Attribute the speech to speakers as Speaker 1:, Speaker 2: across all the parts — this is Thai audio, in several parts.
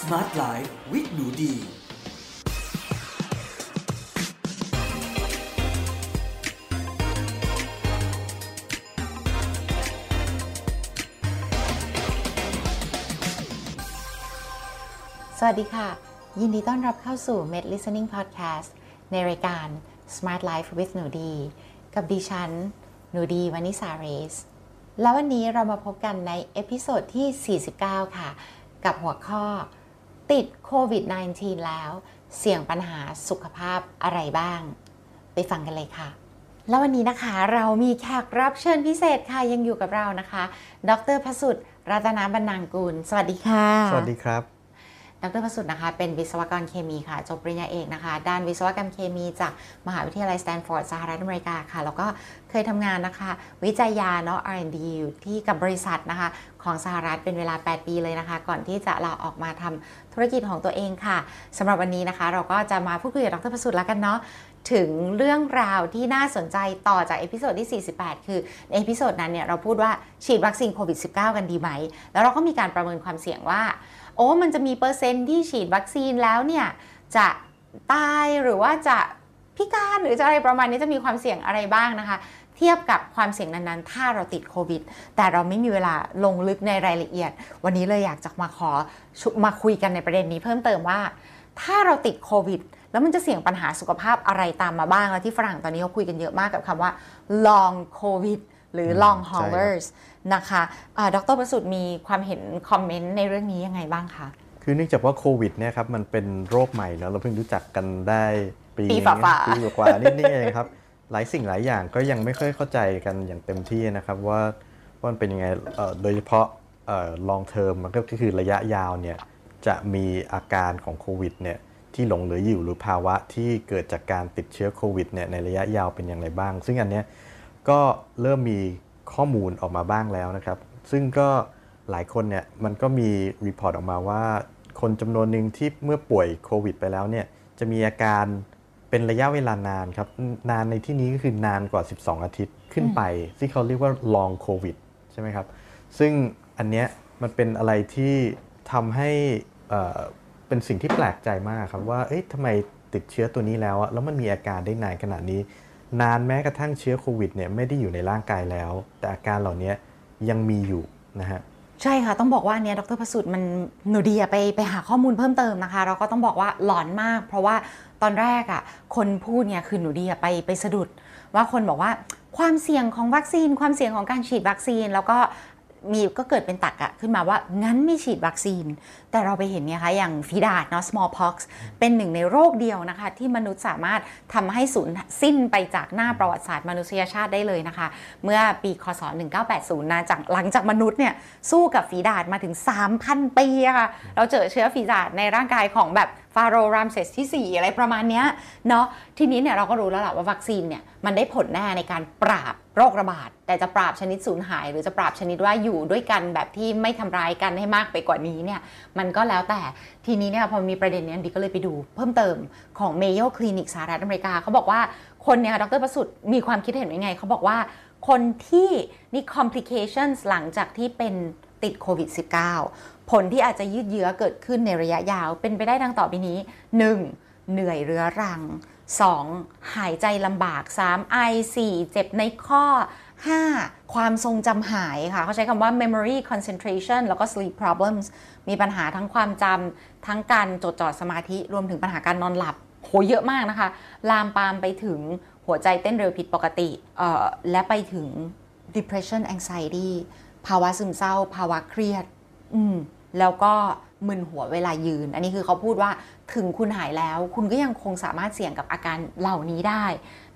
Speaker 1: Smart Life with หนูดี
Speaker 2: สวัสดีค่ะ ยินดีต้อนรับเข้าสู่ Med Listening Podcast ในรายการ Smart Life with หนูดี กับดิฉัน หนูดีวานิสาเรส แล้ววันนี้เรามาพบกันใน episode ที่ 49 ค่ะ กับหัวข้อ ติดโควิด -19 แล้ว เสี่ยงปัญหาสุขภาพอะไรบ้าง ไปฟังกันเลยค่ะ แล้ววันนี้นะคะเรามีแขกรับเชิญพิเศษค่ะยังอยู่กับเรานะคะ ดรพสุทธิ์รัตนบรรณางกูล สวัสดีค่ะ
Speaker 3: สวัสดีครับ
Speaker 2: ดรประสุทธิ์นะคะ เป็นวิศวกรเคมีค่ะ จบปริญญาเอกนะคะ ด้านวิศวกรรมเคมีจากมหาวิทยาลัยสแตนฟอร์ดสหรัฐอเมริกาค่ะ แล้วก็เคยทำงานนะคะ วิจัยยาเนาะ R&D อยู่ที่กับบริษัทนะคะ ของสหรัฐเป็นเวลา 8 ปีเลยนะคะ ก่อนที่จะลาออกมาทำธุรกิจของตัวเองค่ะสำหรับวันนี้นะคะ เราก็จะมาพูดคุยกับดรประสุทธิ์แล้วกันเนาะถึงเรื่องราวที่น่าสนใจต่อจาก episode ที่ 48 คือใน episode นั้นเนี่ยเราพูดว่าฉีดวัคซีนโควิด -19 กันดีไหม แล้วเราก็มีการประเมินความเสี่ยงว่า โอ้มันจะมีเปอร์เซ็นต์ที่ฉีดวัคซีนแล้วเนี่ยจะตายหรือว่าจะพิการหรือจะอะไรประมาณนี้จะมีความเสี่ยงอะไรบ้างนะคะ เทียบกับความเสี่ยงนั้นๆ ถ้าเราติดโควิด แต่เราไม่มีเวลาลงลึกในรายละเอียด วันนี้เลยอยากจะมาขอมาคุยกันในประเด็นนี้เพิ่มเติมว่า ถ้าเราติดโควิดแล้วมันจะเสี่ยงปัญหาสุขภาพอะไรตามมาบ้างแล้วที่ฝรั่งตอนนี้เขาคุยกันเยอะมากกับคำว่า long covid หรือ long
Speaker 3: ใช่ครับ
Speaker 2: haulers นะคะะดรประสุทธิ์มีความเห็นคอมเมนต์ในเรื่องนี้ยังไงบ้างคะ
Speaker 3: คือเนื่องจากว่าโควิดเนี่ยครับมันเป็นโรคใหม่แล้วเราเพิ่งรู้จักกันได้ปี
Speaker 2: ปี
Speaker 3: นึง
Speaker 2: ฝ่าๆ
Speaker 3: ปีกว่าๆนิดๆเองครับ หลายสิ่งหลายอย่างก็ยังไม่ค่อยเข้าใจกันอย่างเต็มที่นะครับว่าว่ามันเป็นยังไงเอ่อโดยเฉพาะเอ่อ long term มันก็คือระยะยาวเนี่ยจะมีอาการของโควิดเนี่ยที่หลงเหลืออยู่หรือภาวะที่เกิดจากการติดเชื้อโควิดเนี่ยในระยะยาวเป็นอย่างไรบ้าง ซึ่งอันเนี้ย ก็เริ่มมีข้อมูลออกมาบ้างแล้วนะครับ ซึ่งก็หลายคนเนี่ยมันก็มีรีพอร์ตออกมาว่า คนจำนวนหนึ่งที่เมื่อป่วยโควิดไปแล้วเนี่ยจะมีอาการเป็นระยะเวลานานครับ นานในที่นี้ก็คือนานกว่า 12 อาทิตย์ขึ้นไปที่เขาเรียกว่า long covid ใช่ไหมครับ ซึ่งอันเนี้ยมันเป็นอะไรที่ทำให้เอ่อเป็นสิ่งที่แปลกใจมากครับว่าเอ๊ะทำไมติดเชื้อตัวนี้แล้วอะแล้วมันมีอาการได้นานขนาดนี้ นานแม้กระทั่งเชื้อโควิดเนี่ยไม่ได้อยู่ในร่างกายแล้ว แต่อาการเหล่านี้ยังมีอยู่นะฮะ
Speaker 2: ใช่ค่ะ ต้องบอกว่าเนี้ยดรประสุทธิ์มันหนูดีไปไปหาข้อมูลเพิ่มเติมนะคะ เราก็ต้องบอกว่าหลอนมาก เพราะว่าตอนแรกอะคนพูดเนี่ยคือหนูดีไปไปสะดุด ว่าคนบอกว่าความเสี่ยงของวัคซีน ความเสี่ยงของการฉีดวัคซีน แล้วก็ มีก็เกิดเป็นตักอะขึ้นมาว่างั้นไม่ฉีดวัคซีน แต่เราไปเห็นเนี่ยคะอย่างฝีดาดเนาะ smallpox เป็นหนึ่งในโรคเดียวนะคะ ที่มนุษย์สามารถทำให้สูญสิ้นไปจากหน้าประวัติศาสตร์มนุษยชาติได้เลยนะคะ เมื่อปีคศ 1980นะจากหลังจากมนุษย์เนี่ยสู้กับฝีดาดมาถึง 3,000 ปีะค่ะ เราเจอเชื้อฝีดาดในร่างกายของแบบฟาโรห์รามเซสที่ 4 อะไรประมาณเนี้ยเนาะทีนี้เนี่ยเราก็รู้แล้วแหละว่าวัคซีนเนี่ยมันได้ผลแน่ในการปราบ โรคระบาด แต่จะปราบชนิดสูญหาย หรือจะปราบชนิดว่าอยู่ด้วยกันแบบที่ไม่ทำร้ายกันให้มากไปกว่านี้เนี่ยมันก็แล้วแต่ทีนี้เนี่ยพอมีประเด็นนี้ดิก็เลยไปดู เพิ่มเติมของ Mayo Clinic สหรัฐอเมริกาเขาบอกว่าคนเนี่ยค่ะดรประสุทธิ์มีความคิดเห็นว่าไงเขาบอกว่าคนที่มี complications หลังจากที่เป็นติดโควิด -19 ผลที่อาจจะยืดเยื้อเกิดขึ้นในระยะยาว เป็นไปได้ดังต่อไปนี้ 1. เหนื่อยเรื้อรัง 2. หายใจลำบาก 3. ไอ 4. เจ็บในข้อ 5. ความทรงจำหายค่ะ เขาใช้คำว่า memory concentration แล้วก็ sleep problems มีปัญหาทั้งความจำทั้งการจดจ่อสมาธิรวมถึงปัญหาการนอนหลับโหเยอะมากนะคะ ลามปามไปถึงหัวใจเต้นเร็วผิดปกติ และไปถึง depression anxiety ภาวะซึมเศร้า ภาวะเครียด อืม แล้วก็มึนหัวเวลายืน อันนี้คือเขาพูดว่าถึงคุณหายแล้ว คุณก็ยังคงสามารถเสี่ยงกับอาการเหล่านี้ได้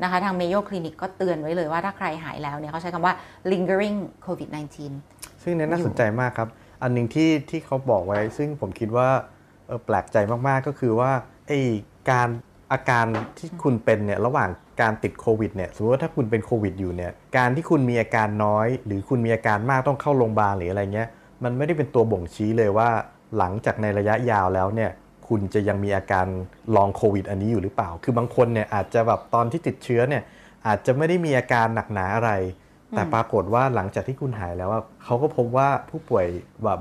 Speaker 2: นะคะ ทาง Mayo Clinic ก็เตือนไว้เลยว่าถ้าใครหายแล้วเนี่ยเขาใช้คำว่า lingering COVID-19
Speaker 3: ซึ่งเนี้น่าสนใจมากครับ อันหนึ่งที่ที่เขาบอกไว้ ซึ่งผมคิดว่าแปลกใจมากๆก็คือว่าไอการอาการที่คุณเป็นเนี่ยระหว่างการติดโควิดเนี่ยสมมติว่าถ้าคุณเป็นโควิดอยู่เนี่ยการที่คุณมีอาการน้อย หรือคุณมีอาการมากต้องเข้าโรงพยาบาลหรืออะไรเงี้ย มันไม่ได้เป็นตัวบ่งชี้เลยว่า หลังจากในระยะยาวแล้วเนี่ยคุณจะยังมีอาการลองโควิดอันนี้อยู่หรือเปล่า คือบางคนเนี่ยอาจจะแบบตอนที่ติดเชื้อเนี่ยอาจจะไม่ได้มีอาการหนักหนาอะไร แต่ปรากฏว่าหลังจากที่คุณหายแล้วเขาก็พบว่าผู้ป่วย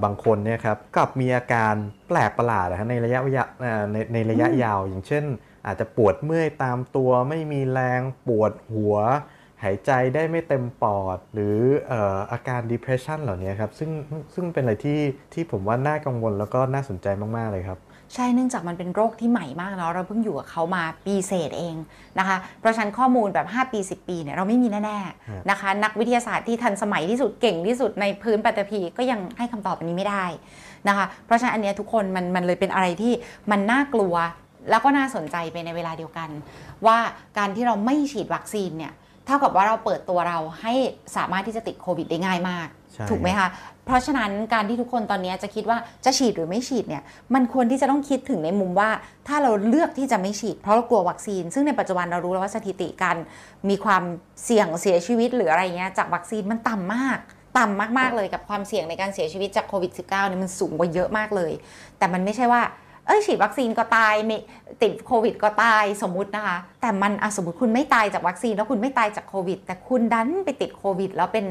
Speaker 3: บางคนเนี่ยครับกลับมีอาการแปลกประหลาดนะในระยะยะในในระยะยาว อย่างเช่น อาจจะปวดเมื่อยตามตัวไม่มีแรงปวดหัว หายใจได้ไม่เต็มปอด หรือเอ่ออาการ depression เหล่านี้ครับ ซึ่งซึ่งเป็นอะไรที่ที่ผมว่าน่ากังวลแล้วก็น่าสนใจมาก ๆ เลยครับ
Speaker 2: ใช่เนื่องจากมันเป็นโรคที่ใหม่มากเนาะเราเพิ่งอยู่กับเขามาปีเศษเองนะคะเพราะฉะนั้นข้อมูลแบบ 5 ปี 10 ปีเนี่ยเราไม่มีแน่ๆนะคะ นักวิทยาศาสตร์ที่ทันสมัยที่สุดเก่งที่สุดในพื้นปัตตภีก็ยังให้คำตอบอันนี้ไม่ได้นะคะเพราะฉะนั้นอันเนี้ยทุกคนมันมันเลยเป็นอะไรที่มันน่ากลัวแล้วก็น่าสนใจไปในเวลาเดียวกัน ว่าการที่เราไม่ฉีดวัคซีนเนี่ย เท่ากับว่าเราเปิดตัวเราให้สามารถที่จะติดโควิดได้ง่ายมาก
Speaker 3: ใช่
Speaker 2: ถูกไหมคะ เพราะฉะนั้นการที่ทุกคนตอนนี้จะคิดว่าจะฉีดหรือไม่ฉีดเนี่ยมันควรที่จะต้องคิดถึงในมุมว่า ถ้าเราเลือกที่จะไม่ฉีด เพราะเรากลัววัคซีน ซึ่งในปัจจุบันเรารู้แล้วว่าสถิติการมีความเสี่ยงเสียชีวิตหรืออะไรเงี้ยจากวัคซีนมันต่ำมากต่ำมากๆเลยกับความเสี่ยงในการเสียชีวิตจากโควิด -19 เนี่ยมันสูงกว่าเยอะมากเลย แต่มันไม่ใช่ว่า เอ้ยฉีดวัคซีนก็ตายติดโควิดก็ตายสมมตินะคะ แต่มันสมมติคุณไม่ตายจากวัคซีนแล้วคุณไม่ตายจากโควิด แต่คุณดันไปติดโควิด แล้วเป็น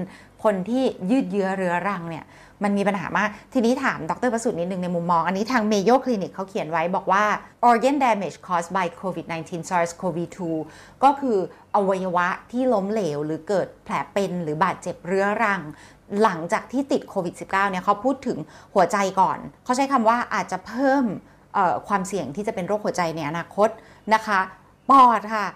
Speaker 2: คนที่ยืดเยื้อเรื้อรังเนี่ยมันมีปัญหามาก ทีนี้ถามดรประสุทธิ์นิดนึงในมุมมอง อันนี้ทาง Mayo Clinic เขาเขียนไว้บอกว่า organ damage caused by COVID-19 SARS-CoV-2 ก็คืออวัยวะที่ล้มเหลว หรือเกิดแผลเป็นหรือบาดเจ็บเรื้อรัง หลังจากที่ติดโควิด -19 เนี่ยเขาพูดถึงหัวใจก่อน เขาใช้คำว่าอาจจะเพิ่ม ความเสี่ยงที่จะเป็นโรคหัวใจในอนาคตนะคะปอดค่ะ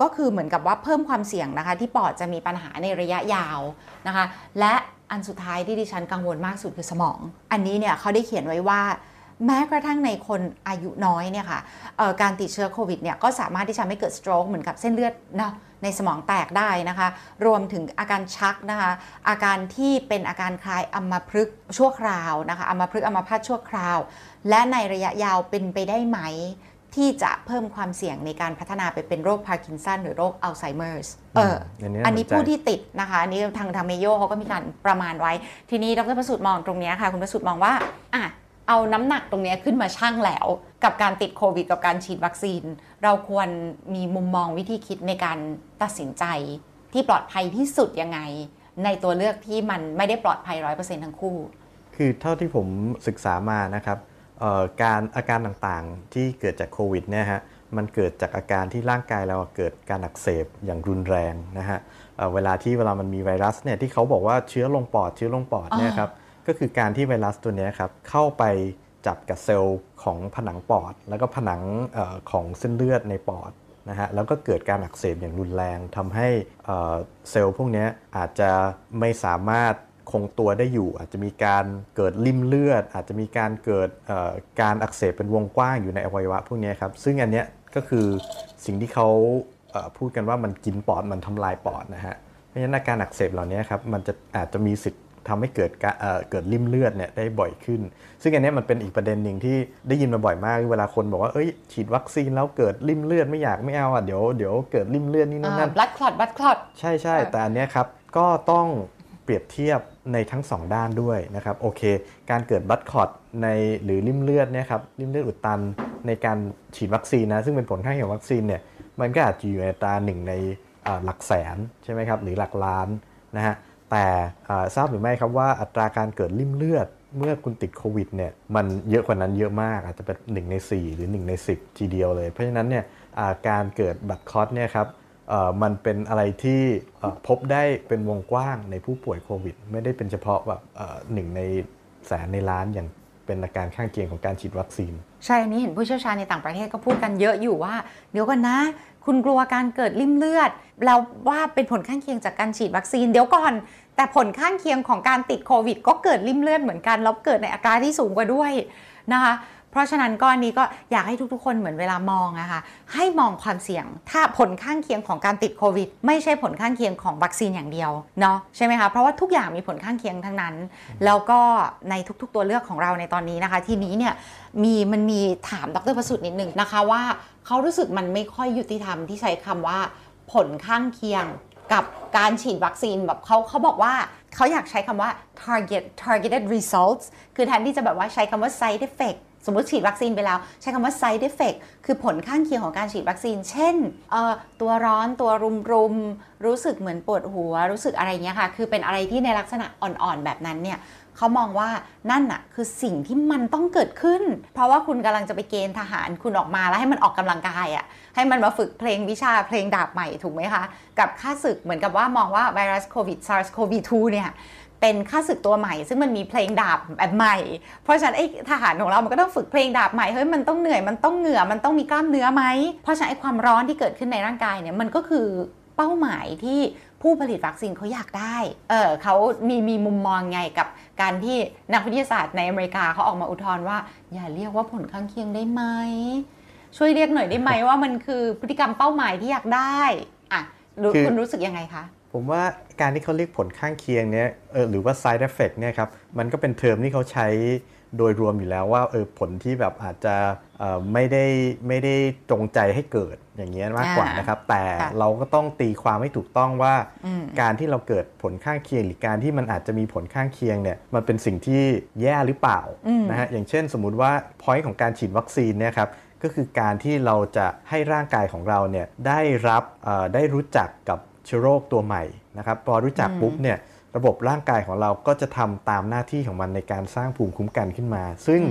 Speaker 2: ก็คือเหมือนกับว่าเพิ่มความเสี่ยงนะคะ ที่ปอดจะมีปัญหาในระยะยาวนะคะ และอันสุดท้ายที่ดิฉันกังวลมากสุดคือสมอง อันนี้เนี่ยเขาได้เขียนไว้ว่า แม้กระทั่งในคนอายุน้อยเนี่ยค่ะเอ่อการติดเชื้อโควิดเนี่ยก็สามารถที่จะทำให้เกิดสโตรกเหมือนกับเส้นเลือดเนาะในสมองแตกได้นะคะ รวมถึงอาการชักนะคะ อาการที่เป็นอาการคล้ายอัมพฤกษ์ชั่วคราวนะคะอัมพฤกษ์อัมพาตชั่วคราว และในระยะยาวเป็นไปได้ไหม ที่จะเพิ่มความเสี่ยงในการพัฒนาไปเป็นโรคพาร์กินสันหรือโรคอัลไซเมอร์สเออ
Speaker 3: อันนี้
Speaker 2: อันนี้
Speaker 3: น่าสนใจ
Speaker 2: ผู้ที่ติดนะคะ อันนี้ทางทาง Mayo เขาก็มีการประมาณไว้ ทีนี้ดรประสุทธิ์มองตรงเนี้ยค่ะ คุณประสุทธิ์มองว่าอะ เอาน้ำหนักตรงนี้ขึ้นมาชั่งแล้ว กับการติดโควิด กับการฉีดวัคซีน เราควรมีมุมมองวิธีคิดในการตัดสินใจที่ปลอดภัยที่สุดยังไง ในตัวเลือกที่มันไม่ได้ปลอดภัยร้อยเปอร์เซ็นต์ทั้งคู่
Speaker 3: คือเท่าที่ผมศึกษามานะครับการอาการต่างๆที่เกิดจากโควิดเนี่ยฮะมันเกิดจากอาการที่ร่างกายเราเกิดการอักเสบอย่างรุนแรงนะฮะเเวลาที่เวลามันมีไวรัสเนี่ยที่เขาบอกว่าเชื้อลงปอดเชื้อลงปอดเนี่ยครับ ก็คือการที่ไวรัสตัวนี้ครับเข้าไปจับกับเซลล์ของผนังปอด แล้วก็ผนังออของเส้นเลือดในปอดนะฮะแล้วก็เกิดการอักเสบอย่างรุนแรงทำให้เซลล์พวกนี้อาจจะไม่สามารถคงตัวได้อยู่ อาจจะมีการเกิดริ่มเลือด อาจจะมีการเกิดการอักเสบเป็นวงกว้างอยู่ในอวัยวะพวกนี้ครับซึ่งอันเนี้ยก็คือสิ่งที่เขาเพูดกันว่ามันกินปอดมันทำลายปอดนะฮะเพราะฉะนั้นอาการอักเสบเหล่านี้ครับมันจะอาจจะมีสิทธิ์ ทำให้เกิดกะเอ่อเกิดริ่มเลือดเนี่ยได้บ่อยขึ้น ซึ่งอันเนี้ยมันเป็นอีกประเด็นหนึ่งที่ได้ยินมาบ่อยมากเวลาคนบอกว่าเอ้ยฉีดวัคซีนแล้วเกิดริ่มเลือดไม่อยากไม่เอาอะเดี๋ยวเดี๋ยวเกิดริ่มเลือดนี่นั่นนั่น
Speaker 2: บลัดคลอดบลัดคลอด
Speaker 3: ใช่ใช่
Speaker 2: เออ
Speaker 3: แต่อันเนี้ยครับก็ต้องเปรียบเทียบในทั้งสองด้านด้วยนะครับโอเค การเกิดบัตคอตในหรือริ่มเลือดเนี่ยครับริ่มเลือดอุดตันในการฉีดวัคซีนนะซึ่งเป็นผลข้างเคียงของวัคซีนเนี่ยมันก็อาจจะอยู่ในอัตราหนึ่งในอ่าหลักแสนใช่ไหมครับหรือหลักล้านนะฮะ แต่ทราบหรือไม่ครับว่าอัตราการเกิดริ่มเลือดเมื่อคุณติดโควิดเนี่ยมันเยอะกว่านั้นเยอะมากอาจจะเป็น1ใน 4 หรือ 1 ใน 10 ทีเดียวเลย เพราะฉะนั้นเนี่ยาการเกิดบัตรคอสเนี่ยครับมันเป็นอะไรที่พบได้เป็นวงกว้างในผู้ป่วยโควิด ไม่ได้เป็นเฉพาะแบบหนึ่งในแสนในล้านอย่างเป็นอาการข้างเคียงของการฉีดวัคซีน
Speaker 2: ใช่ อันนี้เห็นผู้เชี่ยวชาญในต่างประเทศก็พูดกันเยอะอยู่ว่า เดี๋ยวก่อนนะ คุณกลัวการเกิดริ่มเลือด แล้วว่าเป็นผลข้างเคียงจากการฉีดวัคซีนเดี๋ยวก่อน แต่ผลข้างเคียงของการติดโควิด ก็เกิดริ่มเลือดเหมือนกันแล้วเกิดในอัตราที่สูงกว่าด้วยนะคะ เพราะฉะนั้นก็อันนี้ก็อยากให้ทุกๆ คนเหมือนเวลามองอะค่ะให้มองความเสี่ยง ถ้าผลข้างเคียงของการติดโควิด ไม่ใช่ผลข้างเคียงของวัคซีนอย่างเดียวเนาะใช่ไหมคะเพราะว่าทุกอย่างมีผลข้างเคียงทั้งนั้น แล้วก็ในทุกๆ ตัวเลือกของเราในตอนนี้นะคะ ทีนี้เนี่ยมีมันมีถามดรประสุทธิ์นิดหนึ่งนะคะว่าเขารู้สึกมันไม่ค่อยยุติธรรมที่ใช้คำว่าผลข้างเคียงกับการฉีดวัคซีนแบบเขาเขาบอกว่าเขาอยากใช้คำว่า target targeted results คือแทนที่จะแบบว่าใช้คำว่า side effect สมมติฉีดวัคซีนไปแล้ว ใช้คำว่า side effect คือผลข้างเคียงของการฉีดวัคซีน เช่นตัวร้อนตัวรุมรุมรู้สึกเหมือนปวดหัว รู้สึกอะไรเงี้ยค่ะ คือเป็นอะไรที่ในลักษณะอ่อนๆ แบบนั้นเนี่ยเขามองว่านั่นน่ะคือสิ่งที่มันต้องเกิดขึ้น เพราะว่าคุณกำลังจะไปเกณฑ์ทหารคุณออกมาแล้วให้มันออกกำลังกายอะ่ะให้มันมาฝึกเพลงวิชาเพลงดาบใหม่ถูกไหมคะ กับค่าศึกเหมือนกับว่ามองว่าไวรัสโควิด SARS-CoV-2 เนี่ย เป็นค่าศึกตัวใหม่ ซึ่งมันมีเพลงดาบแบบใหม่ เพราะฉะนั้นไอ้ทหารของเรามันก็ต้องฝึกเพลงดาบใหม่เฮ้ยมันต้องเหนื่อยมันต้องเหงื่อมันต้องมีกล้ามเนื้อไหมเพราะฉะนั้นไอ้ความร้อนที่เกิดขึ้นในร่างกายเนี่ยมันก็คือเป้าหมายที่ผู้ผลิตวัคซีนเขาอยากได้ เออเขามีมีมุมมองไงกับการที่นักวิทยาศาสตร์ในอเมริกาเขาออกมาอุทธรณ์ว่า อย่าเรียกว่าผลข้างเคียงได้ไหม ช่วยเรียกหน่อยได้ไหมว่ามันคือพฤติกรรมเป้าหมายที่อยากได้ อะ
Speaker 3: คุ
Speaker 2: ณรู้สึกยังไงคะ
Speaker 3: ผมว่าการที่เขาเรียกผลข้างเคียงเนี่ยเออหรือว่า side effect เนี่ยครับมันก็เป็นเทอมที่เขาใช้โดยรวมอยู่แล้วว่าเออผลที่แบบอาจจะเอ่อไม่ได้ไม่ได้จงใจให้เกิดอย่างเงี้ยมากกว่า
Speaker 2: อ่าน
Speaker 3: นะครับ แต่
Speaker 2: ค่ะ
Speaker 3: เราก็ต้องตีความให้ถูกต้องว่า
Speaker 2: อืม
Speaker 3: การที่เราเกิดผลข้างเคียง หรือการที่มันอาจจะมีผลข้างเคียงเนี่ยมันเป็นสิ่งที่แย่หรือเปล่า
Speaker 2: อืม
Speaker 3: นะฮะอย่างเช่นสมมุติว่า point ของการฉีดวัคซีนเนี่ยครับก็คือการที่เราจะให้ร่างกายของเราเนี่ยได้รับเอ่อได้รู้จักกับ เชื้อโรคตัวใหม่นะครับพอรู้จักปุ๊บเนี่ยระบบร่างกายของเราก็จะทำตามหน้าที่ของมันในการสร้างภูมิคุ้มกันขึ้นมา ซึ่ง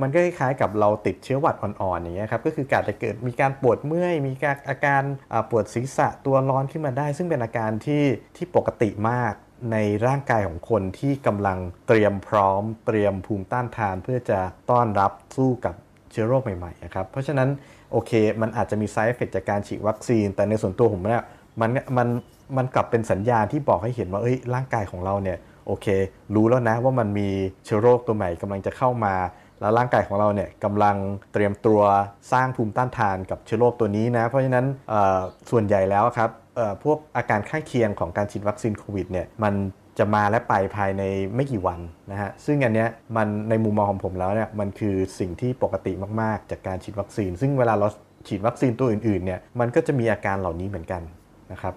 Speaker 3: มันก็คล้ายๆกับเราติดเชื้อหวัดอ่อนๆอย่างเงี้ยครับก็คือการจะเกิดมีการปวดเมื่อย มีการอาการอ่าปวดศีรษะตัวร้อนขึ้นมาได้ ซึ่งเป็นอาการที่ที่ปกติมากในร่างกายของคนที่กำลังเตรียมพร้อม เตรียมภูมิต้านทาน เพื่อจะต้อนรับสู้กับเชื้อโรคใหม่ๆนะครับเพราะฉะนั้นโอเค มันอาจจะมี side effect จากการฉีดวัคซีน แต่ในส่วนตัวผมเนี่ย มันมันมันกลับเป็นสัญญาณที่บอกให้เห็นว่าเอ้ยร่างกายของเราเนี่ยโอเค รู้แล้วนะว่ามันมีเชื้อโรคตัวใหม่กำลังจะเข้ามา แล้วร่างกายของเราเนี่ยกำลังเตรียมตัวสร้างภูมิต้านทานกับเชื้อโรคตัวนี้นะเพราะฉะนั้นส่วนใหญ่แล้วครับพวกอาการข้างเคียงของการฉีดวัคซีนโควิดเนี่ยมันจะมาและไปภายในไม่กี่วันนะฮะ ซึ่งอันเนี้ยมันในมุมมองของผมแล้วเนี่ยมันคือสิ่งที่ปกติมาก ๆ จากการฉีดวัคซีน ซึ่งเวลาเราฉีดวัคซีนตัวอื่น ๆ เนี่ยมันก็จะมีอาการเหล่านี้เหมือนกัน นะครับ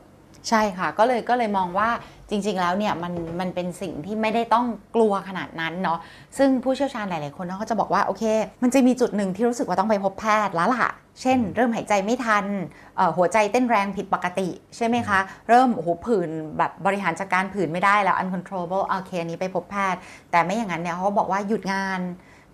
Speaker 2: ใช่ค่ะ ก็เลยก็เลยมองว่าจริง ๆ แล้วเนี่ยมันมันเป็นสิ่งที่ไม่ได้ต้องกลัวขนาดนั้นเนาะซึ่งผู้เชี่ยวชาญหลาย ๆ คนเขาก็จะบอกว่าโอเค มันจะมีจุดหนึ่งที่รู้สึกว่าต้องไปพบแพทย์แล้วล่ะ เช่น เริ่มหายใจไม่ทันเอ่อหัวใจเต้นแรงผิดปกติ ใช่ไหมคะ เริ่มโอ้โหผื่นแบบบริหารจัดการผื่นไม่ได้แล้ว uncontrollable โอเคอันนี้ไปพบแพทย์ แต่ไม่อย่างนั้นเนี่ยเขาก็บอกว่าหยุดงาน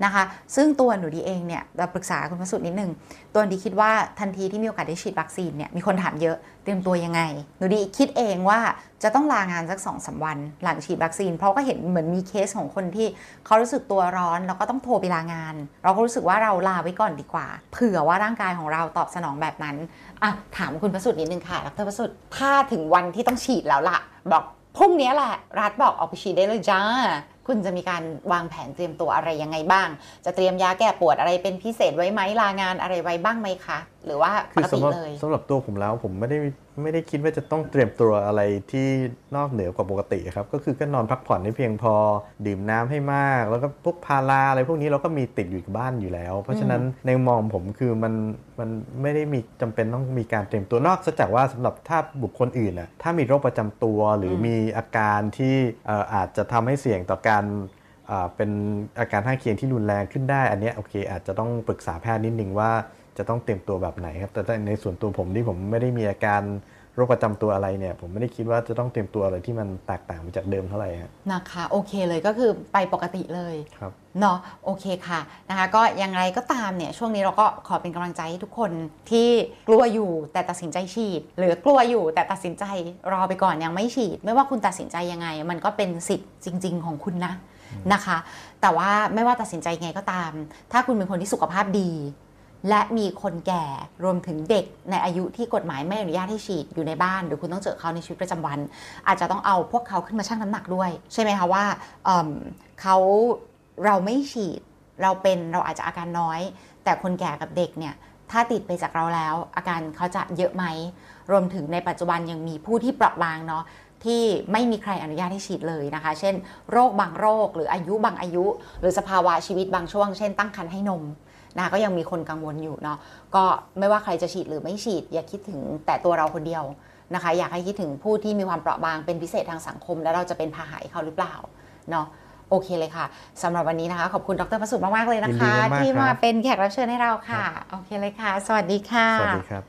Speaker 2: นะคะ ซึ่งตัวหนูดีเองเนี่ยเราปรึกษาคุณพระสุดนิดนึง ตัวหนูดีคิดว่าทันทีที่มีโอกาสได้ฉีดวัคซีนเนี่ยมีคนถามเยอะเตรียมตัวยังไง หนูดีคิดเองว่าจะต้องลางานสัก2อสวัน หลังฉีดวัคซีน เพราะก็เห็นเหมือนมีเคสของคนที่เขารู้สึกตัวร้อนแล้วก็ต้องโทรไปลางาน เราก็รู้สึกว่าเราลาไว้ก่อนดีกว่า เผื่อว่าร่างกายของเราตอบสนองแบบนั้นอะถามคุณพระสุดนิดนึงค่ะดรพระสุดถ้าถึงวันที่ต้องฉีดแล้วล่ะ บอกพรุ่งนี้แหละรัฐบอกออกไปฉีดได้เลยจ้า คุณจะมีการวางแผนเตรียมตัวอะไรยังไงบ้าง จะเตรียมยาแก้ปวดอะไรเป็นพิเศษไว้ไหมลางานอะไรไว้บ้างไหมคะ หรือว่าป
Speaker 3: ก
Speaker 2: ติเลย
Speaker 3: สำหรับตัวผมแล้วผมไม่ได้ไม่ได้คิดว่าจะต้องเตรียมตัวอะไรที่นอกเหนือกว่าปกติครับ ก็คือก็นอนพักผ่อนให้เพียงพอ ดื่มน้ำให้มาก แล้วก็พวกพาราอะไรพวกนี้เราก็มีติดอยู่กับบ้านอยู่แล้ว เพราะฉะนั้นในมุมมองผมคือมันมันไม่ได้มีจำเป็นต้องมีการเตรียมตัวนอกจากว่าสำหรับถ้าบุคคลอื่นน่ะถ้ามีโรคประจำตัวหรืออ
Speaker 2: ม
Speaker 3: มีอาการที่เอ่ออาจจะทำให้เสี่ยงต่อการอ่าเป็นอาการข้างเคียงที่รุนแรงขึ้นได้ อันเนี้ยโอเค อาจจะต้องปรึกษาแพทย์นิดนึงว่า จะต้องเตรียมตัวแบบไหนครับ แต่ในส่วนตัวผมที่ผมไม่ได้มีอาการโรคประจำตัวอะไรเนี่ย ผมไม่ได้คิดว่าจะต้องเตรียมตัวอะไรที่มันแตกต่างไปจากเดิมเท่าไหร่ครับ
Speaker 2: นะคะโอเคเลยก็คือไปปกติเลย
Speaker 3: ครับ
Speaker 2: เนาะโอเคค่ะนะคะก็ยังไงก็ตามเนี่ยช่วงนี้เราก็ขอเป็นกำลังใจให้ทุกคนที่กลัวอยู่แต่ตัดสินใจฉีด หรือกลัวอยู่แต่ตัดสินใจรอไปก่อนยังไม่ฉีด ไม่ว่าคุณตัดสินใจยังไง มันก็เป็นสิทธิ์จริง ๆ ของคุณนะนะคะ แต่ว่าไม่ว่าตัดสินใจยังไงก็ตาม ถ้าคุณเป็นคนที่สุขภาพดี และมีคนแก่รวมถึงเด็กในอายุที่กฎหมายไม่อนุญาตให้ฉีดอยู่ในบ้านหรือคุณต้องเจอเขาในชีวิตประจำวัน อาจจะต้องเอาพวกเขาขึ้นมาชั่งน้ำหนักด้วย ใช่ไหมคะว่าเเขาเราไม่ฉีดเราเป็นเราอาจจะอาการน้อย แต่คนแก่กับเด็กเนี่ยถ้าติดไปจากเราแล้ว อาการเขาจะเยอะไหม รวมถึงในปัจจุบันยังมีผู้ที่เปราะบางเนาะที่ไม่มีใครอนุญาตให้ฉีดเลยนะคะ เช่น โรคบางโรค หรืออายุบางอายุ หรือสภาวะชีวิตบางช่วง เช่นตั้งครรภ์ให้นม นะคะก็ยังมีคนกังวลอยู่เนาะก็ไม่ว่าใครจะฉีดหรือไม่ฉีด อย่าคิดถึงแต่ตัวเราคนเดียวนะคะ อยากให้คิดถึงผู้ที่มีความเปราะบางเป็นพิเศษทางสังคม แล้วเราจะเป็นพาหะให้เขาหรือเปล่าเนาะโอเคเลยค่ะสำหรับวันนี้นะคะ ขอบคุณดรประสูตรมาก ๆ เลยนะ
Speaker 3: ยินดี
Speaker 2: คะ
Speaker 3: มากๆ
Speaker 2: ที่
Speaker 3: ครั
Speaker 2: มา
Speaker 3: บ
Speaker 2: เป็นแขกรับเชิญให้เราค่ะ โอเคเลยค่ะ สวัสดีค่ะ
Speaker 3: สวัสดีครับ